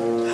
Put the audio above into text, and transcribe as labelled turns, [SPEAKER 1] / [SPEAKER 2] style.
[SPEAKER 1] Yeah.